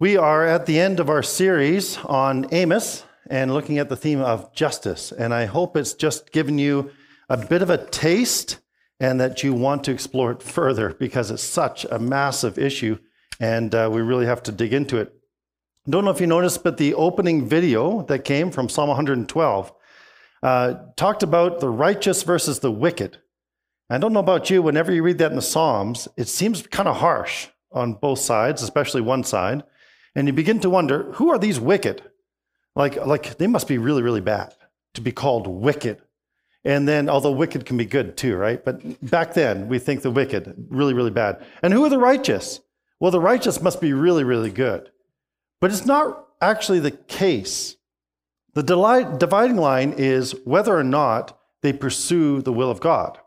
We are at the end of our series on Amos and looking at the theme of justice. And I hope it's just given you a bit of a taste and that you want to explore it further because it's such a massive issue and uh, we really have to dig into it. I Don't know if you noticed, but the opening video that came from Psalm 112 uh, talked about the righteous versus the wicked. I don't know about you, whenever you read that in the Psalms, it seems kind of harsh on both sides, especially one side. And you begin to wonder who are these wicked? Like, like they must be really, really bad to be called wicked. And then, although wicked can be good too, right? But back then, we think the wicked, really, really bad. And who are the righteous? Well, the righteous must be really, really good. But it's not actually the case. The dividing line is whether or not they pursue the will of God.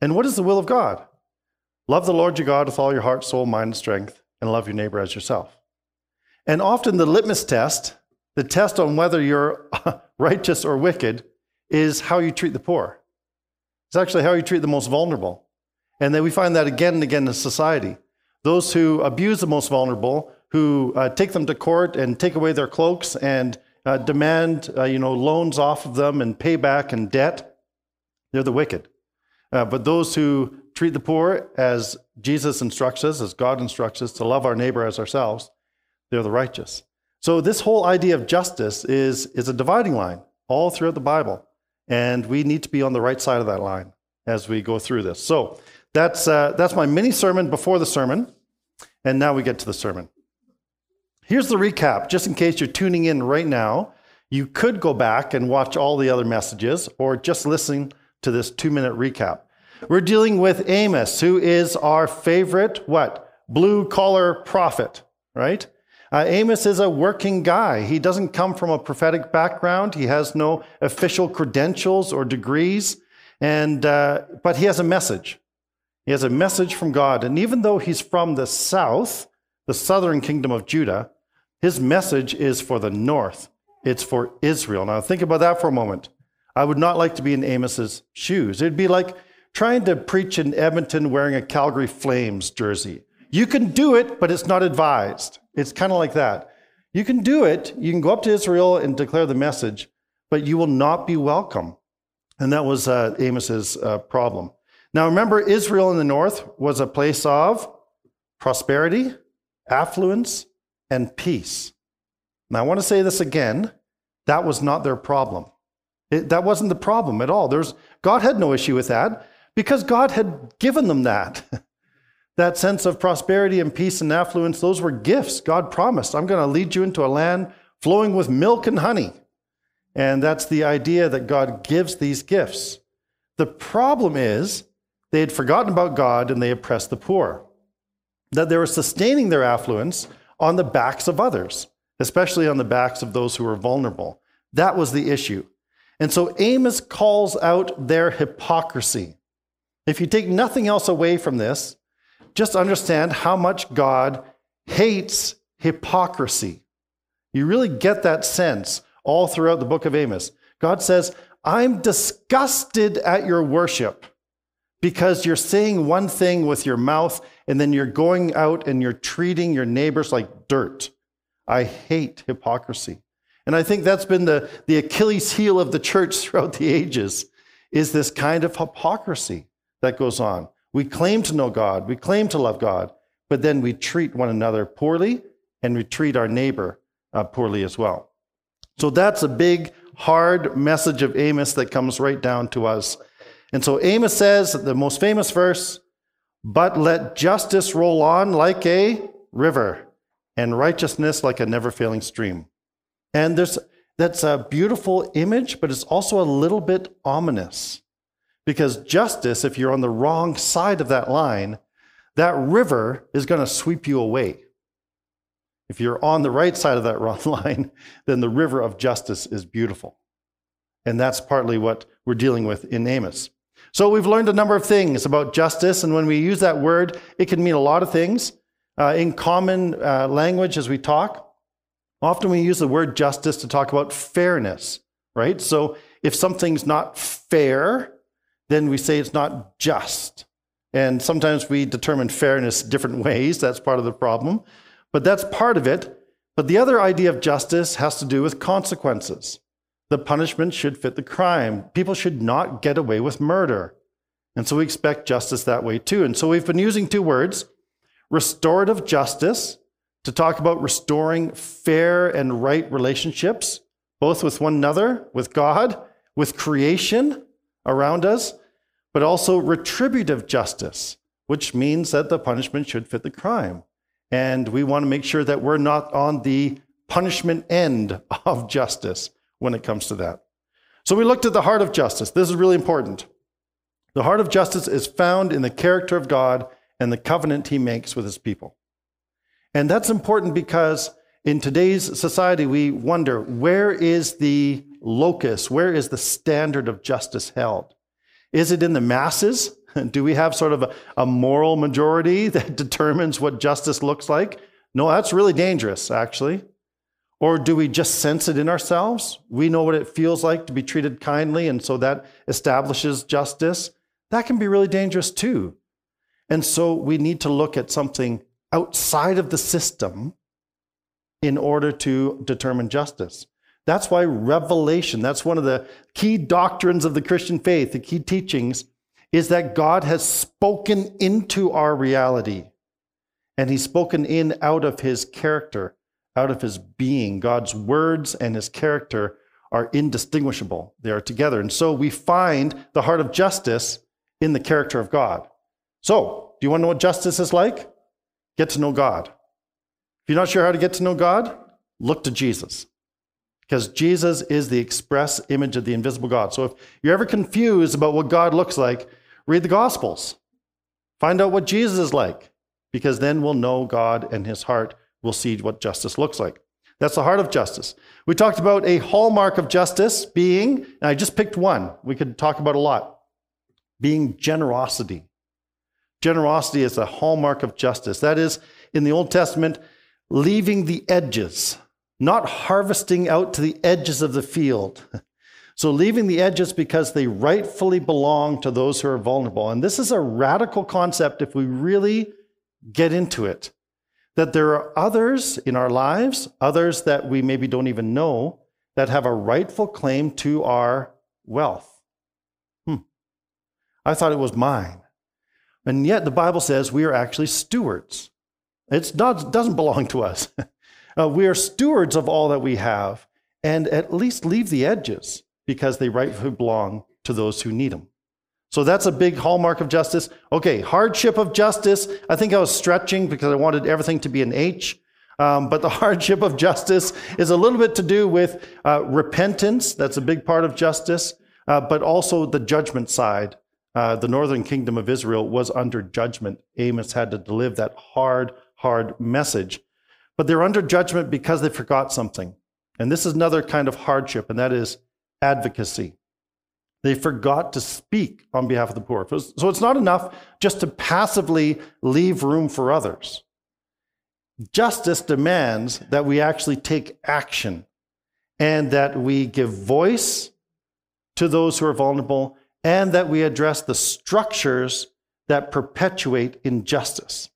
And what is the will of God? Love the Lord your God with all your heart, soul, mind, and strength, and love your neighbor as yourself. And often the litmus test, the test on whether you're righteous or wicked, is how you treat the poor. It's actually how you treat the most vulnerable. And then we find that again and again in society. Those who abuse the most vulnerable, who uh, take them to court and take away their cloaks and uh, demand uh, you know, loans off of them and pay back and debt, they're the wicked. Uh, but those who treat the poor as Jesus instructs us, as God instructs us, to love our neighbor as ourselves, they're the righteous. So this whole idea of justice is, is a dividing line all throughout the Bible. And we need to be on the right side of that line as we go through this. So that's, uh, that's my mini sermon before the sermon. And now we get to the sermon. Here's the recap, just in case you're tuning in right now. You could go back and watch all the other messages or just listen to this two minute recap. We're dealing with Amos, who is our favorite, what? Blue collar prophet, right? Uh, Amos is a working guy. He doesn't come from a prophetic background. He has no official credentials or degrees, and uh, but he has a message. He has a message from God. And even though he's from the south, the southern kingdom of Judah, his message is for the north. It's for Israel. Now think about that for a moment. I would not like to be in Amos's shoes. It'd be like trying to preach in Edmonton wearing a Calgary Flames jersey. You can do it, but it's not advised. It's kind of like that. You can do it. You can go up to Israel and declare the message, but you will not be welcome. And that was uh, Amos's uh, problem. Now remember, Israel in the north was a place of prosperity, affluence, and peace. Now I want to say this again. That was not their problem. It, that wasn't the problem at all. There's, God had no issue with that because God had given them that. that sense of prosperity and peace and affluence, those were gifts God promised. I'm going to lead you into a land flowing with milk and honey. And that's the idea that God gives these gifts. The problem is they had forgotten about God and they oppressed the poor. That they were sustaining their affluence on the backs of others, especially on the backs of those who were vulnerable. That was the issue. And so Amos calls out their hypocrisy. If you take nothing else away from this, just understand how much God hates hypocrisy. You really get that sense all throughout the book of Amos. God says, I'm disgusted at your worship because you're saying one thing with your mouth and then you're going out and you're treating your neighbors like dirt. I hate hypocrisy. And I think that's been the, the Achilles heel of the church throughout the ages is this kind of hypocrisy that goes on. We claim to know God, we claim to love God, but then we treat one another poorly and we treat our neighbor uh, poorly as well. So that's a big, hard message of Amos that comes right down to us. And so Amos says, the most famous verse, but let justice roll on like a river and righteousness like a never failing stream. And there's, that's a beautiful image, but it's also a little bit ominous. Because justice, if you're on the wrong side of that line, that river is going to sweep you away. If you're on the right side of that wrong line, then the river of justice is beautiful. And that's partly what we're dealing with in Amos. So we've learned a number of things about justice, and when we use that word, it can mean a lot of things. Uh, in common uh, language, as we talk, often we use the word justice to talk about fairness, right? So if something's not fair, then we say it's not just. And sometimes we determine fairness different ways. That's part of the problem. But that's part of it. But the other idea of justice has to do with consequences. The punishment should fit the crime. People should not get away with murder. And so we expect justice that way too. And so we've been using two words restorative justice to talk about restoring fair and right relationships, both with one another, with God, with creation around us, but also retributive justice, which means that the punishment should fit the crime. And we want to make sure that we're not on the punishment end of justice when it comes to that. So we looked at the heart of justice. This is really important. The heart of justice is found in the character of God and the covenant he makes with his people. And that's important because in today's society, we wonder where is the locus, where is the standard of justice held? Is it in the masses? Do we have sort of a, a, moral majority that determines what justice looks like? No, that's really dangerous, actually. Or do we just sense it in ourselves? We know what it feels like to be treated kindly, and so that establishes justice. That can be really dangerous too. And so we need to look at something outside of the system in order to determine justice. That's why revelation, that's one of the key doctrines of the Christian faith, the key teachings, is that God has spoken into our reality. And he's spoken in out of his character, out of his being. God's words and his character are indistinguishable, they are together. And so we find the heart of justice in the character of God. So, do you want to know what justice is like? Get to know God. If you're not sure how to get to know God, look to Jesus. Because Jesus is the express image of the invisible God. So if you're ever confused about what God looks like, read the Gospels. Find out what Jesus is like, because then we'll know God and his heart. We'll see what justice looks like. That's the heart of justice. We talked about a hallmark of justice being, and I just picked one. We could talk about a lot, being generosity. Generosity is a hallmark of justice. That is, in the Old Testament, leaving the edges, not harvesting out to the edges of the field. So, leaving the edges because they rightfully belong to those who are vulnerable. And this is a radical concept if we really get into it. That there are others in our lives, others that we maybe don't even know, that have a rightful claim to our wealth. Hmm. I thought it was mine. And yet the Bible says we are actually stewards. It doesn't belong to us. uh, we are stewards of all that we have and at least leave the edges because they rightfully belong to those who need them. So that's a big hallmark of justice. Okay, hardship of justice. I think I was stretching because I wanted everything to be an H. Um, but the hardship of justice is a little bit to do with uh, repentance. That's a big part of justice, uh, but also the judgment side uh, the northern kingdom of Israel was under judgment. Amos had to deliver that hard, hard message. But they're under judgment because they forgot something. And this is another kind of hardship, and that is advocacy. They forgot to speak on behalf of the poor. So it's not enough just to passively leave room for others. Justice demands that we actually take action and that we give voice to those who are vulnerable and that we address the structures that perpetuate injustice.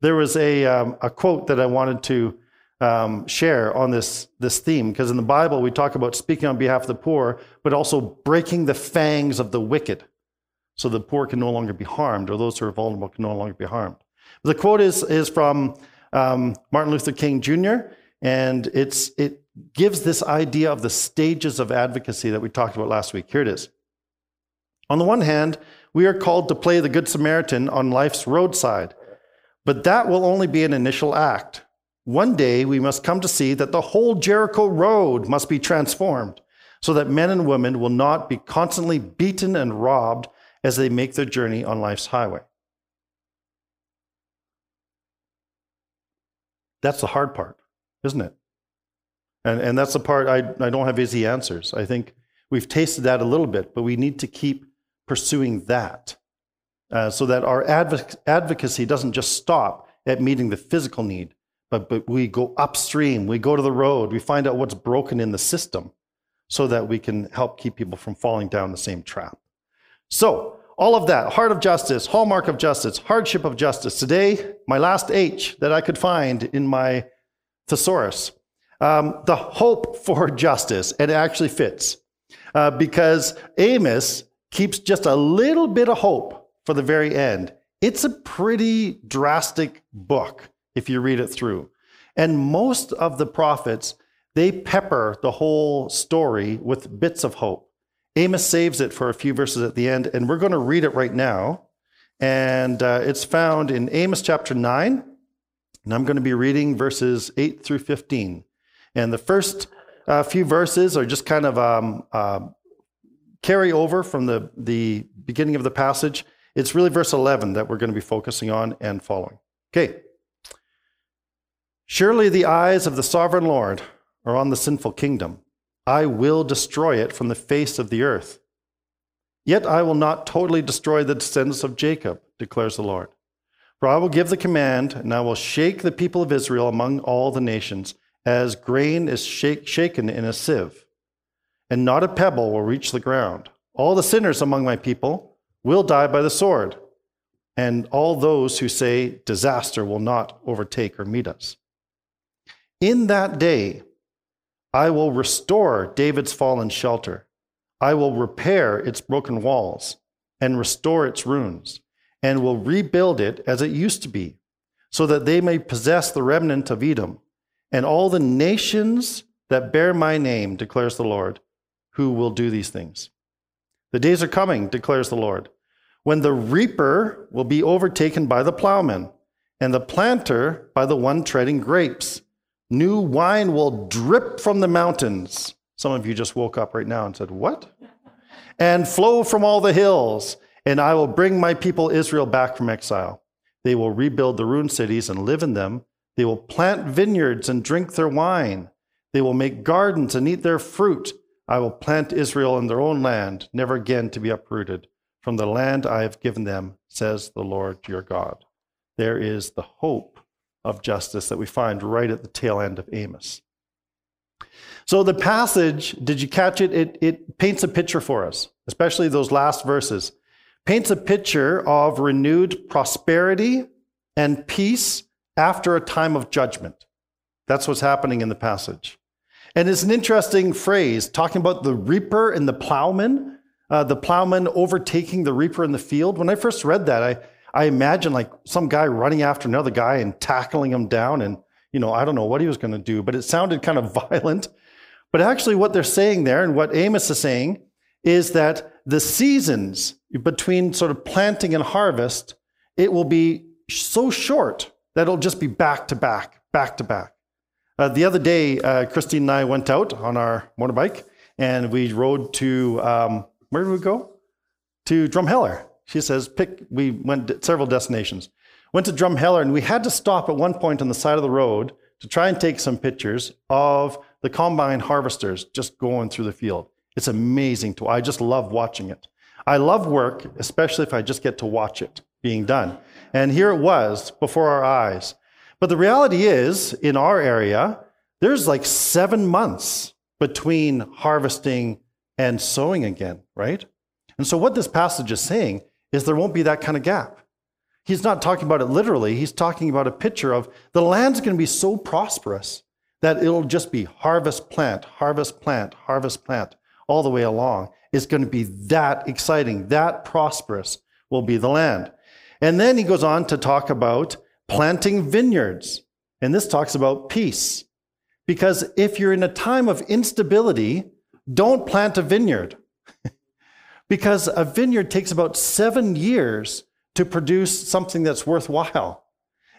There was a, um, a quote that I wanted to um, share on this, this theme, because in the Bible we talk about speaking on behalf of the poor, but also breaking the fangs of the wicked so the poor can no longer be harmed, or those who are vulnerable can no longer be harmed. The quote is, is from um, Martin Luther King Jr., and it's, it gives this idea of the stages of advocacy that we talked about last week. Here it is. On the one hand, we are called to play the Good Samaritan on life's roadside, but that will only be an initial act. One day, we must come to see that the whole Jericho road must be transformed so that men and women will not be constantly beaten and robbed as they make their journey on life's highway. That's the hard part, isn't it? And, and that's the part I, I don't have easy answers. I think we've tasted that a little bit, but we need to keep pursuing that uh, so that our advoc- advocacy doesn't just stop at meeting the physical need, but, but we go upstream, we go to the road, we find out what's broken in the system so that we can help keep people from falling down the same trap. So, all of that heart of justice, hallmark of justice, hardship of justice. Today, my last H that I could find in my thesaurus. Um, the hope for justice, and it actually fits uh, because Amos keeps just a little bit of hope for the very end. It's a pretty drastic book if you read it through. And most of the prophets, they pepper the whole story with bits of hope. Amos saves it for a few verses at the end, and we're going to read it right now. And uh, it's found in Amos chapter 9, and I'm going to be reading verses 8 through 15. And the first uh, few verses are just kind of um, uh, carry over from the, the beginning of the passage. It's really verse 11 that we're going to be focusing on and following. Okay. Surely the eyes of the sovereign Lord are on the sinful kingdom. I will destroy it from the face of the earth. Yet I will not totally destroy the descendants of Jacob, declares the Lord. For I will give the command, and I will shake the people of Israel among all the nations, as grain is shake, shaken in a sieve, and not a pebble will reach the ground. All the sinners among my people will die by the sword, and all those who say disaster will not overtake or meet us. In that day, I will restore David's fallen shelter. I will repair its broken walls and restore its ruins, and will rebuild it as it used to be, so that they may possess the remnant of Edom and all the nations that bear my name, declares the Lord, who will do these things. The days are coming, declares the Lord, when the reaper will be overtaken by the plowman, and the planter by the one treading grapes. New wine will drip from the mountains. Some of you just woke up right now and said, What? And flow from all the hills, and I will bring my people Israel back from exile. They will rebuild the ruined cities and live in them they will plant vineyards and drink their wine. They will make gardens and eat their fruit. I will plant Israel in their own land, never again to be uprooted from the land I have given them, says the Lord your God. There is the hope of justice that we find right at the tail end of Amos. So, the passage, did you catch it? It, it paints a picture for us, especially those last verses. Paints a picture of renewed prosperity and peace after a time of judgment. That's what's happening in the passage. And it's an interesting phrase talking about the reaper and the plowman, uh, the plowman overtaking the reaper in the field. When I first read that, I, I imagined like some guy running after another guy and tackling him down. And, you know, I don't know what he was going to do, but it sounded kind of violent. But actually, what they're saying there and what Amos is saying is that the seasons between sort of planting and harvest, it will be so short that it'll just be back to back, back to back. Uh, the other day, uh, Christine and I went out on our motorbike and we rode to, um, where did we go? To Drumheller. She says, pick, we went several destinations. Went to Drumheller and we had to stop at one point on the side of the road to try and take some pictures of the combine harvesters just going through the field. It's amazing to, I just love watching it. I love work, especially if I just get to watch it being done. And here it was before our eyes. But the reality is, in our area, there's like seven months between harvesting and sowing again, right? And so, what this passage is saying is there won't be that kind of gap. He's not talking about it literally, he's talking about a picture of the land's going to be so prosperous that it'll just be harvest, plant, harvest, plant, harvest, plant all the way along. It's going to be that exciting, that prosperous will be the land. And then he goes on to talk about planting vineyards. And this talks about peace. Because if you're in a time of instability, don't plant a vineyard. because a vineyard takes about seven years to produce something that's worthwhile.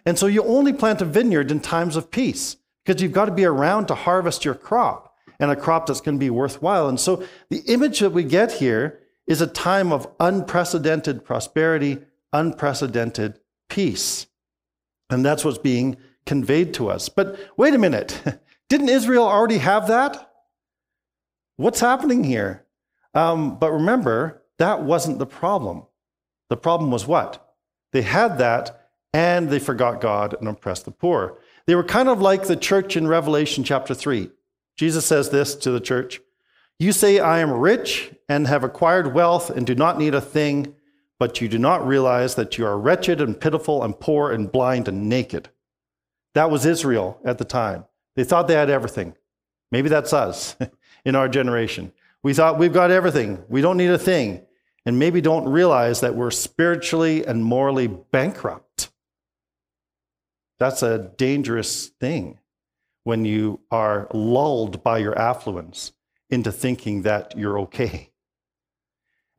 And so you only plant a vineyard in times of peace because you've got to be around to harvest your crop and a crop that's going to be worthwhile. And so the image that we get here is a time of unprecedented prosperity unprecedented peace. And that's what's being conveyed to us. But wait a minute, didn't Israel already have that? What's happening here? Um, but remember, that wasn't the problem. The problem was what? They had that and they forgot God and oppressed the poor. They were kind of like the church in Revelation chapter 3. Jesus says this to the church You say, I am rich and have acquired wealth and do not need a thing but you do not realize that you are wretched and pitiful and poor and blind and naked. That was Israel at the time. They thought they had everything. Maybe that's us in our generation. We thought we've got everything, we don't need a thing, and maybe don't realize that we're spiritually and morally bankrupt. That's a dangerous thing when you are lulled by your affluence into thinking that you're okay.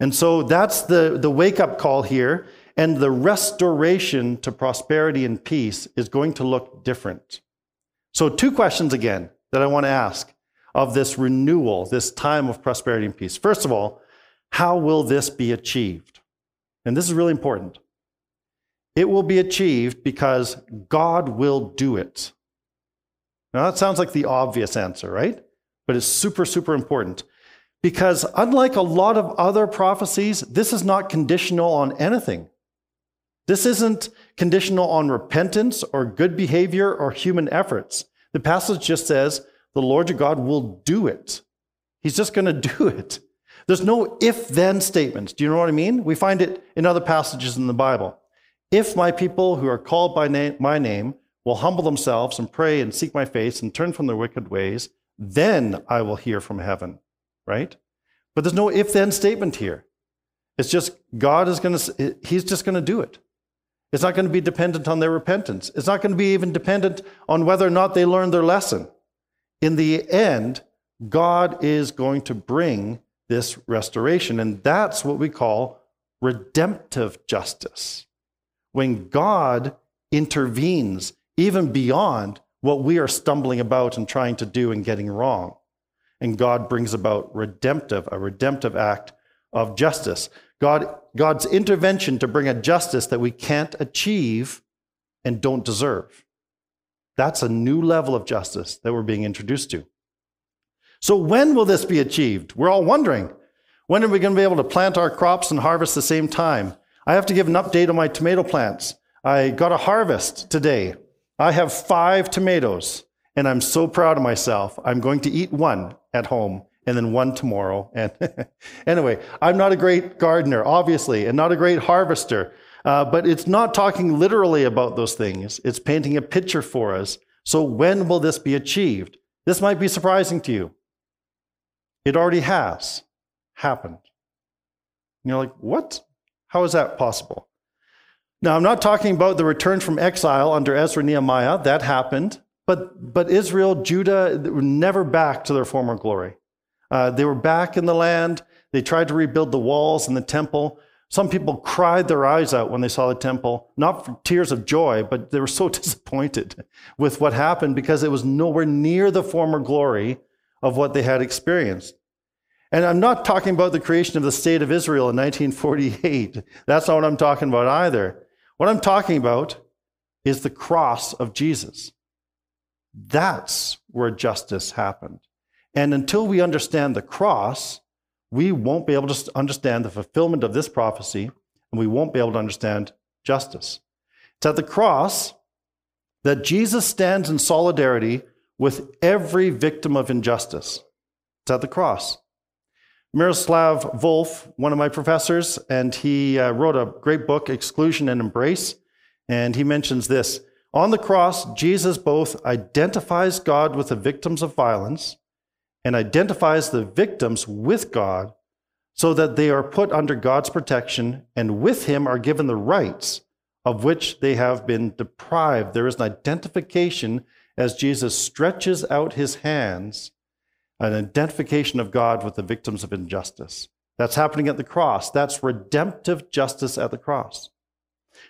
And so that's the, the wake up call here. And the restoration to prosperity and peace is going to look different. So, two questions again that I want to ask of this renewal, this time of prosperity and peace. First of all, how will this be achieved? And this is really important. It will be achieved because God will do it. Now, that sounds like the obvious answer, right? But it's super, super important. Because unlike a lot of other prophecies, this is not conditional on anything. This isn't conditional on repentance or good behavior or human efforts. The passage just says the Lord your God will do it. He's just going to do it. There's no if then statements. Do you know what I mean? We find it in other passages in the Bible. If my people who are called by name, my name will humble themselves and pray and seek my face and turn from their wicked ways, then I will hear from heaven right? But there's no if then statement here. It's just God is going to, He's just going to do it. It's not going to be dependent on their repentance. It's not going to be even dependent on whether or not they learned their lesson. In the end, God is going to bring this restoration. And that's what we call redemptive justice. When God intervenes even beyond what we are stumbling about and trying to do and getting wrong and God brings about redemptive, a redemptive act of justice. God, God's intervention to bring a justice that we can't achieve and don't deserve. That's a new level of justice that we're being introduced to. So, when will this be achieved? We're all wondering. When are we going to be able to plant our crops and harvest the same time? I have to give an update on my tomato plants. I got a harvest today. I have five tomatoes. And I'm so proud of myself. I'm going to eat one at home and then one tomorrow. And anyway, I'm not a great gardener, obviously, and not a great harvester. Uh, but it's not talking literally about those things. It's painting a picture for us. So when will this be achieved? This might be surprising to you. It already has happened. And you're like, what? How is that possible? Now, I'm not talking about the return from exile under Ezra Nehemiah. That happened. But, but Israel, Judah, were never back to their former glory. Uh, they were back in the land. They tried to rebuild the walls and the temple. Some people cried their eyes out when they saw the temple, not for tears of joy, but they were so disappointed with what happened because it was nowhere near the former glory of what they had experienced. And I'm not talking about the creation of the state of Israel in 1948. That's not what I'm talking about either. What I'm talking about is the cross of Jesus. That's where justice happened. And until we understand the cross, we won't be able to understand the fulfillment of this prophecy, and we won't be able to understand justice. It's at the cross that Jesus stands in solidarity with every victim of injustice. It's at the cross. Miroslav Volf, one of my professors, and he uh, wrote a great book, Exclusion and Embrace, and he mentions this on the cross, Jesus both identifies God with the victims of violence and identifies the victims with God so that they are put under God's protection and with Him are given the rights of which they have been deprived. There is an identification as Jesus stretches out His hands, an identification of God with the victims of injustice. That's happening at the cross. That's redemptive justice at the cross.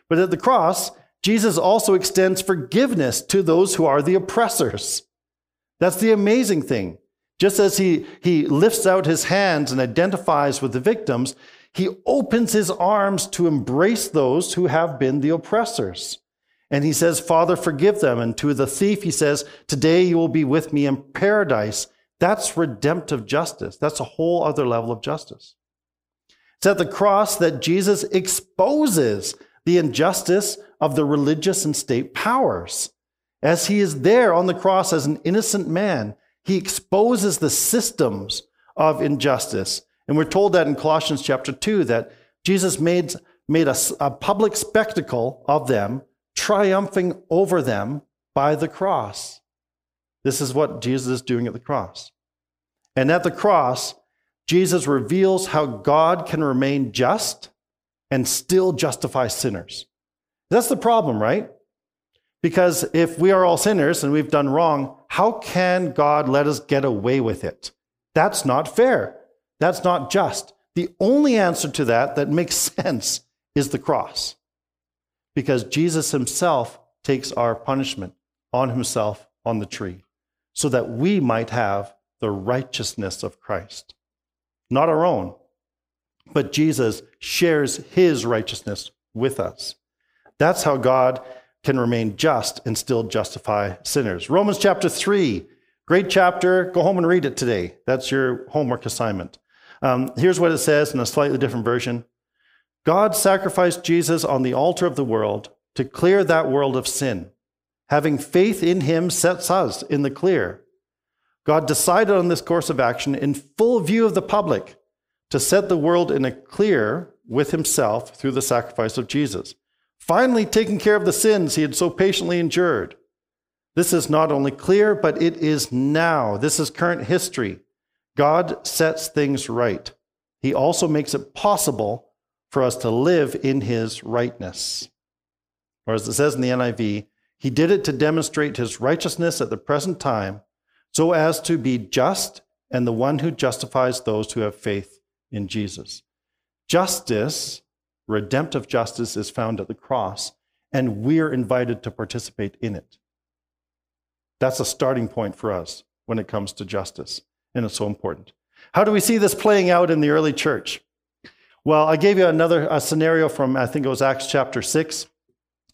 But at the cross, Jesus also extends forgiveness to those who are the oppressors. That's the amazing thing. Just as he, he lifts out his hands and identifies with the victims, he opens his arms to embrace those who have been the oppressors. And he says, Father, forgive them. And to the thief, he says, Today you will be with me in paradise. That's redemptive justice. That's a whole other level of justice. It's at the cross that Jesus exposes the injustice of the religious and state powers. As he is there on the cross as an innocent man, he exposes the systems of injustice. And we're told that in Colossians chapter 2 that Jesus made made a, a public spectacle of them, triumphing over them by the cross. This is what Jesus is doing at the cross. And at the cross, Jesus reveals how God can remain just and still justify sinners. That's the problem, right? Because if we are all sinners and we've done wrong, how can God let us get away with it? That's not fair. That's not just. The only answer to that that makes sense is the cross. Because Jesus himself takes our punishment on himself on the tree so that we might have the righteousness of Christ. Not our own, but Jesus shares his righteousness with us. That's how God can remain just and still justify sinners. Romans chapter 3, great chapter. Go home and read it today. That's your homework assignment. Um, here's what it says in a slightly different version God sacrificed Jesus on the altar of the world to clear that world of sin. Having faith in him sets us in the clear. God decided on this course of action in full view of the public to set the world in a clear with himself through the sacrifice of Jesus finally taking care of the sins he had so patiently endured. This is not only clear, but it is now. This is current history. God sets things right. He also makes it possible for us to live in his rightness. Or as it says in the NIV, he did it to demonstrate his righteousness at the present time, so as to be just and the one who justifies those who have faith in Jesus. Justice redemptive justice is found at the cross, and we're invited to participate in it. That's a starting point for us when it comes to justice, and it's so important. How do we see this playing out in the early church? Well, I gave you another scenario from, I think it was Acts chapter 6,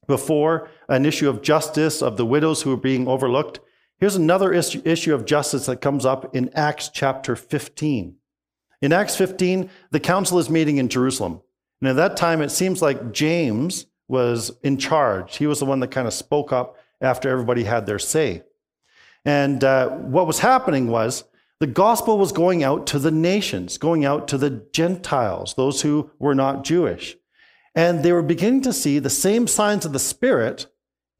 before an issue of justice of the widows who were being overlooked. Here's another issue of justice that comes up in Acts chapter 15. In Acts 15, the council is meeting in Jerusalem. And at that time, it seems like James was in charge. He was the one that kind of spoke up after everybody had their say. And uh, what was happening was the gospel was going out to the nations, going out to the Gentiles, those who were not Jewish. And they were beginning to see the same signs of the Spirit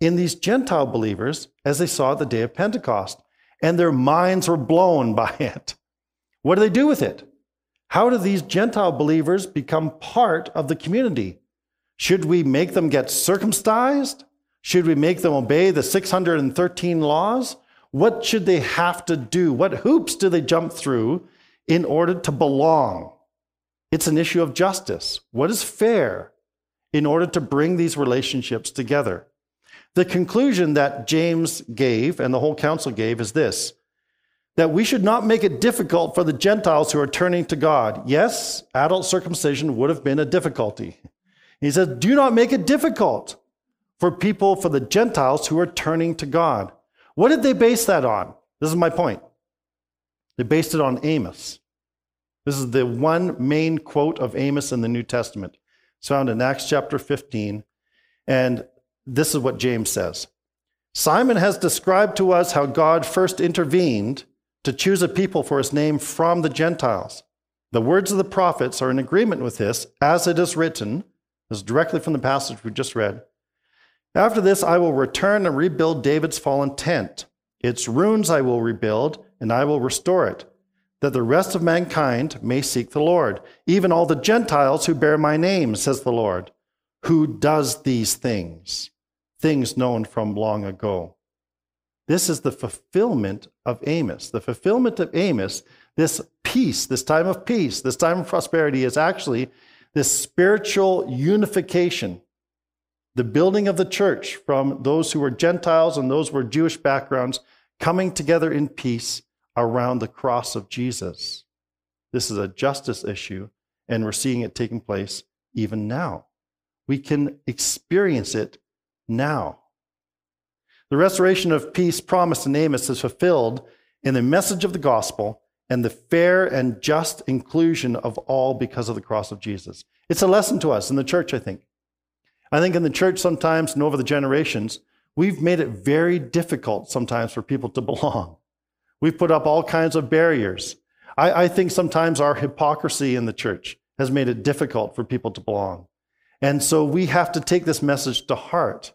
in these Gentile believers as they saw at the day of Pentecost. And their minds were blown by it. What do they do with it? How do these Gentile believers become part of the community? Should we make them get circumcised? Should we make them obey the 613 laws? What should they have to do? What hoops do they jump through in order to belong? It's an issue of justice. What is fair in order to bring these relationships together? The conclusion that James gave and the whole council gave is this that we should not make it difficult for the Gentiles who are turning to God. Yes, adult circumcision would have been a difficulty. He says, do not make it difficult for people, for the Gentiles who are turning to God. What did they base that on? This is my point. They based it on Amos. This is the one main quote of Amos in the New Testament. It's found in Acts chapter 15. And this is what James says Simon has described to us how God first intervened to choose a people for his name from the Gentiles. The words of the prophets are in agreement with this, as it is written. This is directly from the passage we just read. After this, I will return and rebuild David's fallen tent. Its ruins I will rebuild, and I will restore it, that the rest of mankind may seek the Lord, even all the Gentiles who bear my name, says the Lord, who does these things, things known from long ago. This is the fulfillment of Amos. The fulfillment of Amos, this peace, this time of peace, this time of prosperity is actually this spiritual unification, the building of the church from those who were Gentiles and those who were Jewish backgrounds coming together in peace around the cross of Jesus. This is a justice issue, and we're seeing it taking place even now. We can experience it now. The restoration of peace promised in Amos is fulfilled in the message of the gospel and the fair and just inclusion of all because of the cross of Jesus. It's a lesson to us in the church, I think. I think in the church sometimes and over the generations, we've made it very difficult sometimes for people to belong. We've put up all kinds of barriers. I, I think sometimes our hypocrisy in the church has made it difficult for people to belong. And so we have to take this message to heart.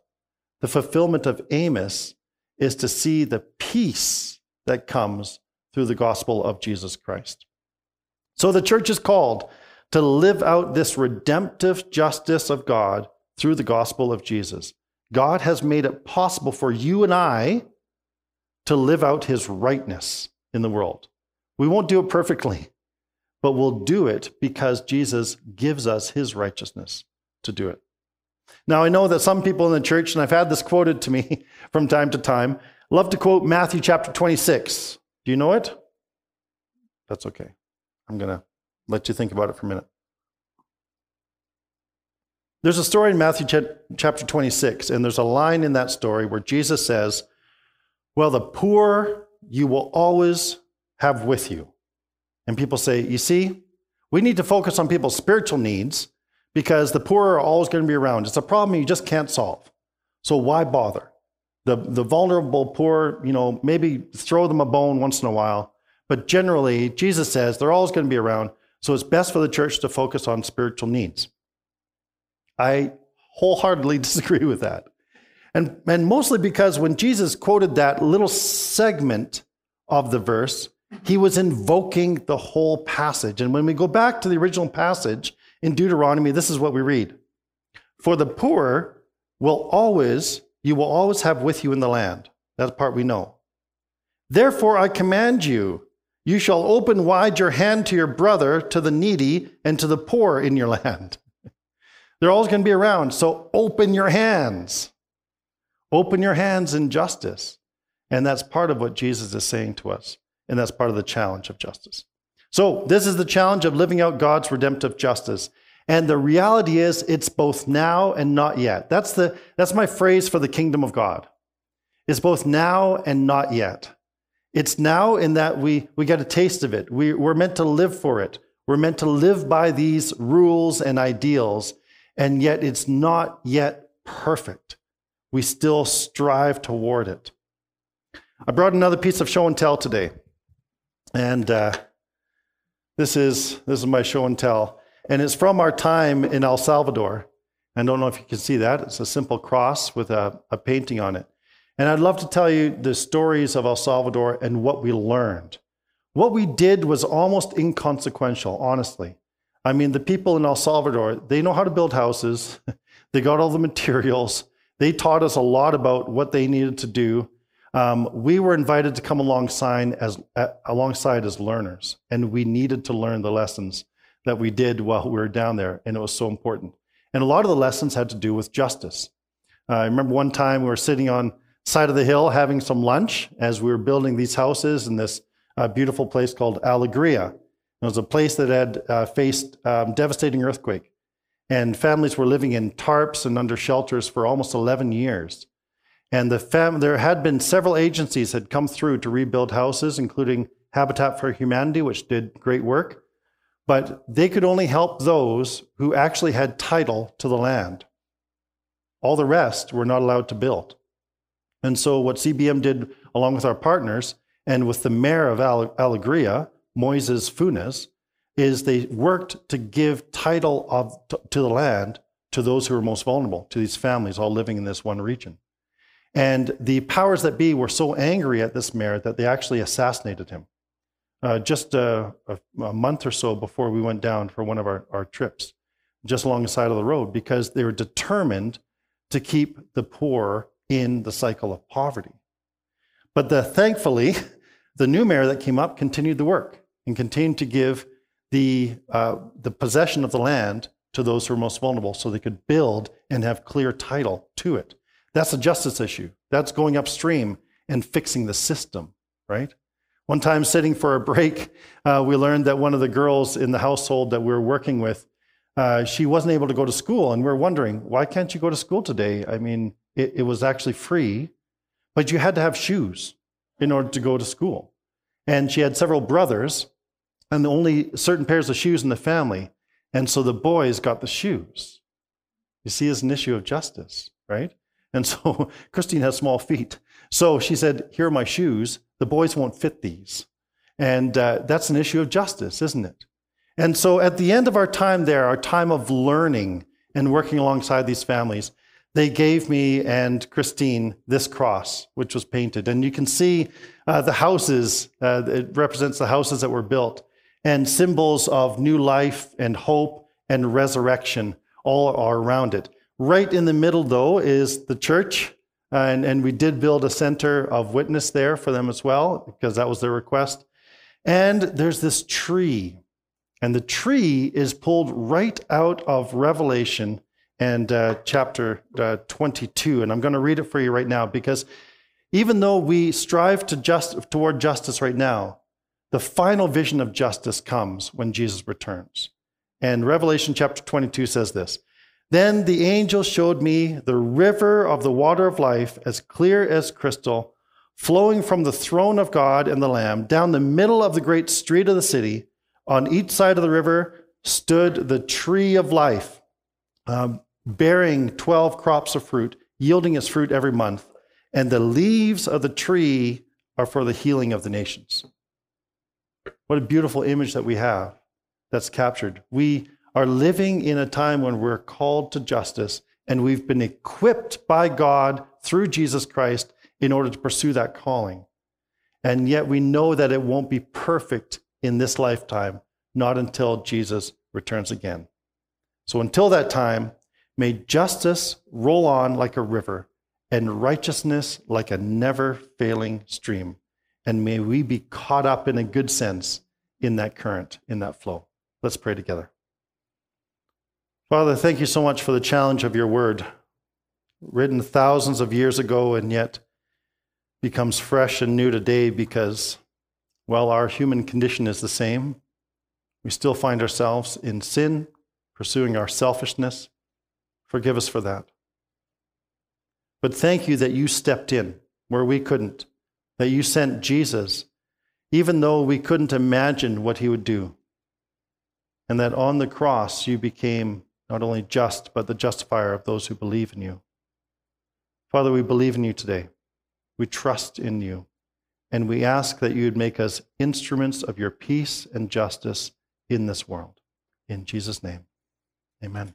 The fulfillment of Amos is to see the peace that comes through the gospel of Jesus Christ. So the church is called to live out this redemptive justice of God through the gospel of Jesus. God has made it possible for you and I to live out his rightness in the world. We won't do it perfectly, but we'll do it because Jesus gives us his righteousness to do it. Now, I know that some people in the church, and I've had this quoted to me from time to time, love to quote Matthew chapter 26. Do you know it? That's okay. I'm going to let you think about it for a minute. There's a story in Matthew chapter 26, and there's a line in that story where Jesus says, Well, the poor you will always have with you. And people say, You see, we need to focus on people's spiritual needs because the poor are always going to be around. It's a problem you just can't solve. So why bother? The, the vulnerable poor, you know, maybe throw them a bone once in a while. But generally, Jesus says they're always going to be around. So it's best for the church to focus on spiritual needs. I wholeheartedly disagree with that. And, and mostly because when Jesus quoted that little segment of the verse, he was invoking the whole passage. And when we go back to the original passage, in Deuteronomy, this is what we read For the poor will always, you will always have with you in the land. That's part we know. Therefore, I command you, you shall open wide your hand to your brother, to the needy, and to the poor in your land. They're always going to be around. So open your hands. Open your hands in justice. And that's part of what Jesus is saying to us. And that's part of the challenge of justice. So, this is the challenge of living out God's redemptive justice. And the reality is, it's both now and not yet. That's, the, that's my phrase for the kingdom of God. It's both now and not yet. It's now in that we, we get a taste of it. We, we're meant to live for it. We're meant to live by these rules and ideals, and yet it's not yet perfect. We still strive toward it. I brought another piece of show and tell today. And uh, this is, this is my show and tell. And it's from our time in El Salvador. I don't know if you can see that. It's a simple cross with a, a painting on it. And I'd love to tell you the stories of El Salvador and what we learned. What we did was almost inconsequential, honestly. I mean, the people in El Salvador, they know how to build houses, they got all the materials, they taught us a lot about what they needed to do. Um, we were invited to come alongside as, uh, alongside as learners, and we needed to learn the lessons that we did while we were down there, and it was so important. And a lot of the lessons had to do with justice. Uh, I remember one time we were sitting on side of the hill having some lunch as we were building these houses in this uh, beautiful place called Alegria. It was a place that had uh, faced um, devastating earthquake, and families were living in tarps and under shelters for almost 11 years. And the fam- there had been several agencies had come through to rebuild houses, including Habitat for Humanity, which did great work. But they could only help those who actually had title to the land. All the rest were not allowed to build. And so, what CBM did, along with our partners and with the mayor of Alegria, Moises Funes, is they worked to give title of, to the land to those who were most vulnerable, to these families all living in this one region. And the powers that be were so angry at this mayor that they actually assassinated him uh, just a, a, a, month or so before we went down for one of our, our trips, just along the side of the road, because they were determined to keep the poor in the cycle of poverty. But the, thankfully, the new mayor that came up continued the work and continued to give the, uh, the possession of the land to those who were most vulnerable so they could build and have clear title to it. That's a justice issue. That's going upstream and fixing the system, right? One time, sitting for a break, uh, we learned that one of the girls in the household that we were working with, uh, she wasn't able to go to school. And we are wondering, why can't you go to school today? I mean, it, it was actually free, but you had to have shoes in order to go to school. And she had several brothers, and only certain pairs of shoes in the family. And so the boys got the shoes. You see, it's an issue of justice, right? And so Christine has small feet. So she said, Here are my shoes. The boys won't fit these. And uh, that's an issue of justice, isn't it? And so at the end of our time there, our time of learning and working alongside these families, they gave me and Christine this cross, which was painted. And you can see uh, the houses, uh, it represents the houses that were built, and symbols of new life and hope and resurrection all are around it. Right in the middle, though, is the church. And, and we did build a center of witness there for them as well, because that was their request. And there's this tree. And the tree is pulled right out of Revelation and uh, chapter uh, 22. And I'm going to read it for you right now because even though we strive to just, toward justice right now, the final vision of justice comes when Jesus returns. And Revelation chapter 22 says this Then the angel showed me the river of the water of life, as clear as crystal, flowing from the throne of God and the Lamb down the middle of the great street of the city. On each side of the river stood the tree of life. Um, bearing 12 crops of fruit, yielding its fruit every month. And the leaves of the tree are for the healing of the nations. What a beautiful image that we have that's captured. We are living in a time when we're called to justice, and we've been equipped by God through Jesus Christ in order to pursue that calling. And yet we know that it won't be perfect in this lifetime, not until Jesus returns again. So until that time, May justice roll on like a river and righteousness like a never failing stream. And may we be caught up in a good sense in that current, in that flow. Let's pray together. Father, thank you so much for the challenge of your word, written thousands of years ago and yet becomes fresh and new today because, while our human condition is the same. We still find ourselves in sin, pursuing our selfishness, Forgive us for that. But thank you that you stepped in where we couldn't, that you sent Jesus, even though we couldn't imagine what he would do. And that on the cross you became not only just, but the justifier of those who believe in you. Father, we believe in you today. We trust in you. And we ask that you would make us instruments of your peace and justice in this world. In Jesus' name, amen.